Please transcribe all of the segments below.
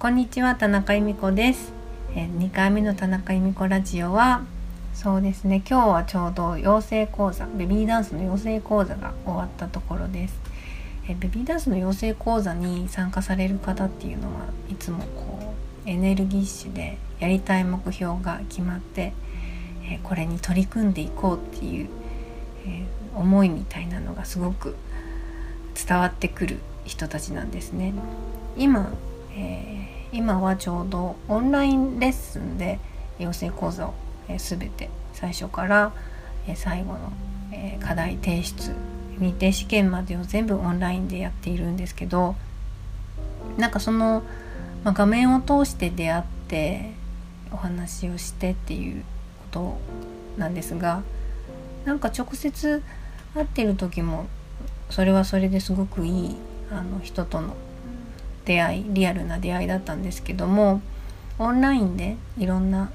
こんにちは田中由美子ですえ2回目の田中由美子ラジオはそうですね今日はちょうど養成講座ベビーダンスの養成講座が終わったところですえベビーダンスの養成講座に参加される方っていうのはいつもこうエネルギッシュでやりたい目標が決まってえこれに取り組んでいこうっていう、え思いみたいなのがすごく伝わってくる人たちなんですね。今、えー、今はちょうどオンラインレッスンで養成講座を、えー、全て最初から、え、最後の、え課題提出認定試験までを全部オンラインでやっているんですけどなんかその、ま、画面を通して出会ってお話をしてっていうことなんですがなんか直接会ってる時もそれはそれですごくいいあの人との出会いリアルな出会いだったんですけどもオンラインでいろんな、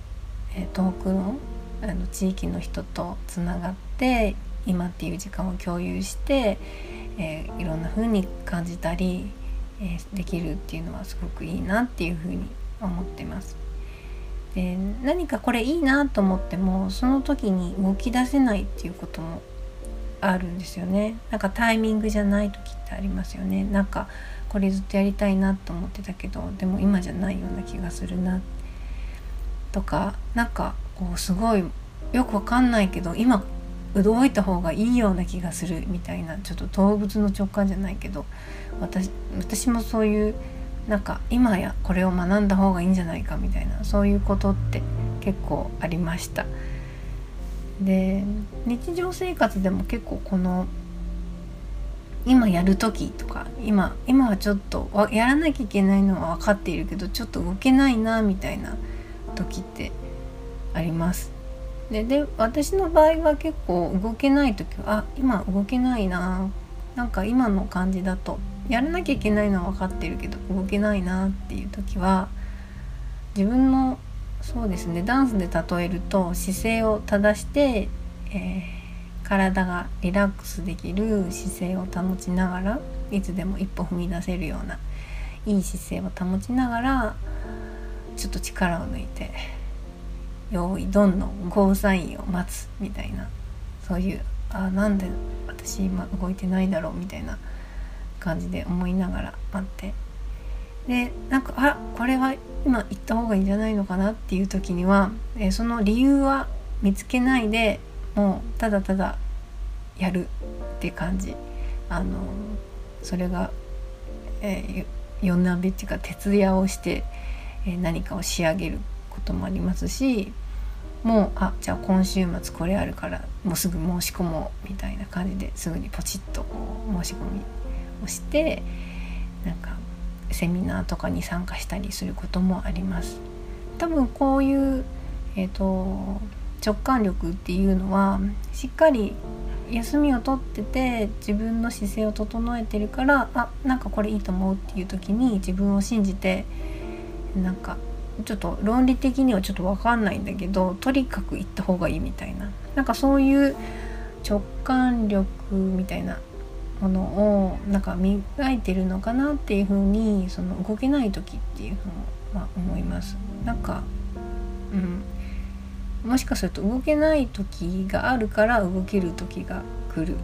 え遠くのあの地域の人とつながって今っていう時間を共有して、えー、いろんな風に感じたり、えー、できるっていうのはすごくいいなっていうふうに思ってます。で何かこれいいなと思ってもその時に動き出せないっていうこともあるんですよねなんかタイミングじゃない時ってありますよねなんかこれずっとやりたいなと思ってたけどでも今じゃないような気がするなとかなんかこうすごいよくわかんないけど今動いた方がいいような気がするみたいなちょっと動物の直感じゃないけど私私もそういうなんか今やこれを学んだ方がいいんじゃないかみたいなそういうことって結構ありました。で日常生活でも結構この今やる時とか今今はちょっとやらなきゃいけないのは分かっているけどちょっと動けないなみたいな時ってあります。でで私の場合は結構動けない時はあ今動けないななんか今の感じだとやらなきゃいけないのは分かってるけど動けないなっていう時は自分のそうですねダンスで例えると姿勢を正して、えー、体がリラックスできる姿勢を保ちながらいつでも一歩踏み出せるようないい姿勢を保ちながらちょっと力を抜いて用意どんどんゴーサインを待つみたいなそういうあなんで私今動いてないだろうみたいな感じで思いながら待って。でなんかあこれは今行った方がいいんじゃないのかなっていう時には、え、その理由は見つけないでもうただただやるって感じあのそれが、えー、夜なべっていうか徹夜をして、えー、何かを仕上げることもありますしもうあじゃあ今週末これあるからもうすぐ申し込もうみたいな感じですぐにポチッと申し込みをしてなんかセミナーとかに参加したりすることもあります。多分こういう、えーと、直感力っていうのはしっかり休みを取ってて自分の姿勢を整えてるからあなんかこれいいと思うっていう時に自分を信じてなんかちょっと論理的にはちょっと分かんないんだけどとにかく行った方がいいみたいななんかそういう直感力みたいなものをなんか磨いてるのかなっていうふうにその動けない時っていうふうは思います。なんか、うん、もしかすると動けない時があるから動ける時が来る。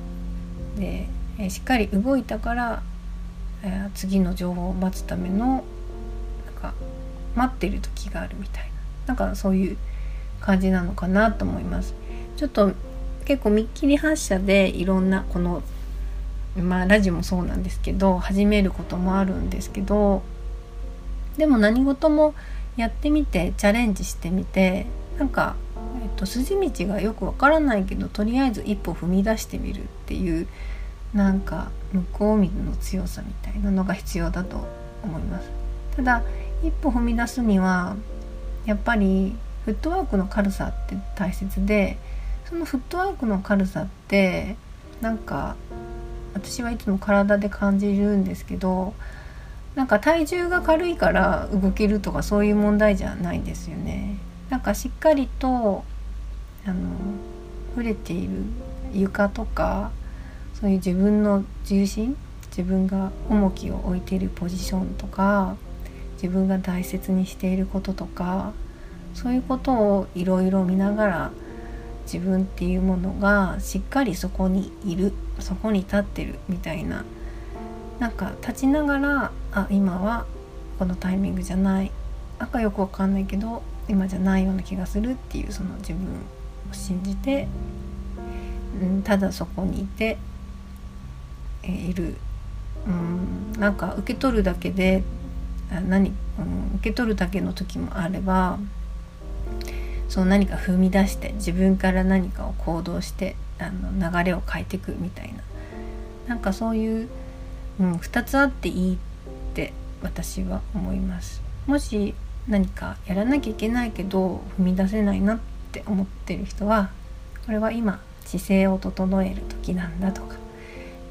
でえしっかり動いたから、え次の情報を待つためのなんか待ってる時があるみたいななんかそういう感じなのかなと思います。ちょっと結構見っきり発車でいろんなこのまあラジオもそうなんですけど始めることもあるんですけどでも何事もやってみてチャレンジしてみてなんか、と、筋道がよくわからないけどとりあえず一歩踏み出してみるっていうなんか向こう見の強さみたいなのが必要だと思います。ただ一歩踏み出すにはやっぱりフットワークの軽さって大切でそのフットワークの軽さってなんか私はいつも体で感じるんですけどなんか体重が軽いから動けるとかそういう問題じゃないんですよね。なんかしっかりとあの触れている床とかそういう自分の重心自分が重きを置いているポジションとか自分が大切にしていることとかそういうことをいろいろ見ながら自分っていうものがしっかりそこにいるそこに立ってるみたいななんか立ちながらあ今はこのタイミングじゃない赤よくわかんないけど今じゃないような気がするっていうその自分。信じて、うん、ただそこにいて、えー、いる、うん、なんか受け取るだけで何、うん、受け取るだけの時もあればその何か踏み出して自分から何かを行動してあの流れを変えていくみたいななんかそういう、うん、2つあっていいって私は思います。もし何かやらなきゃいけないけど踏み出せないなって思ってる人はこれは今姿勢を整える時なんだとか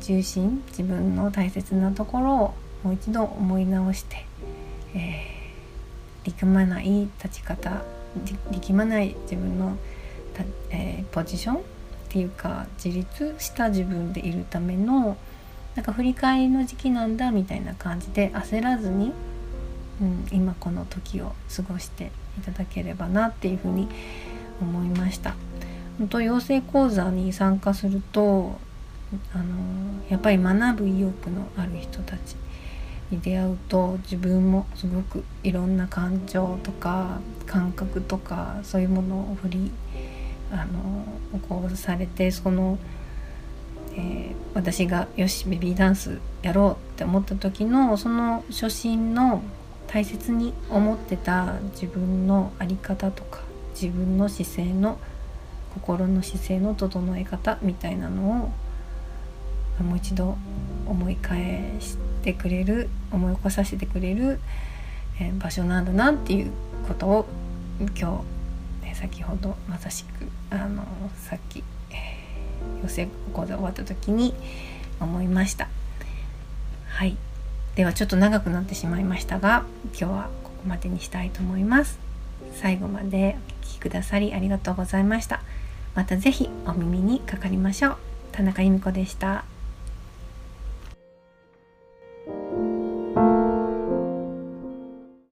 重心自分の大切なところをもう一度思い直して、えー、力まない立ち方力まない自分の、えー、ポジションっていうか自立した自分でいるためのなんか振り返りの時期なんだみたいな感じで焦らずに、うん、今この時を過ごしていただければなっていうふうに思いました。本当養成講座に参加するとあのやっぱり学ぶ意欲のある人たちに出会うと自分もすごくいろんな感情とか感覚とかそういうものを振りあのこうされてその、えー、私がよしベビーダンスやろうって思った時のその初心の大切に思ってた自分の在り方とか自分の姿勢の心の姿勢の整え方みたいなのをもう一度思い返してくれる思い起こさせてくれる、え場所なんだなっていうことを今日、ね、先ほどまさしくあのさっき、えー、養成講座終わった時に思いました。はいではちょっと長くなってしまいましたが今日はここまでにしたいと思います。最後までお聴きくださりありがとうございました。また是非お耳にかかりましょう。田中由美子でした。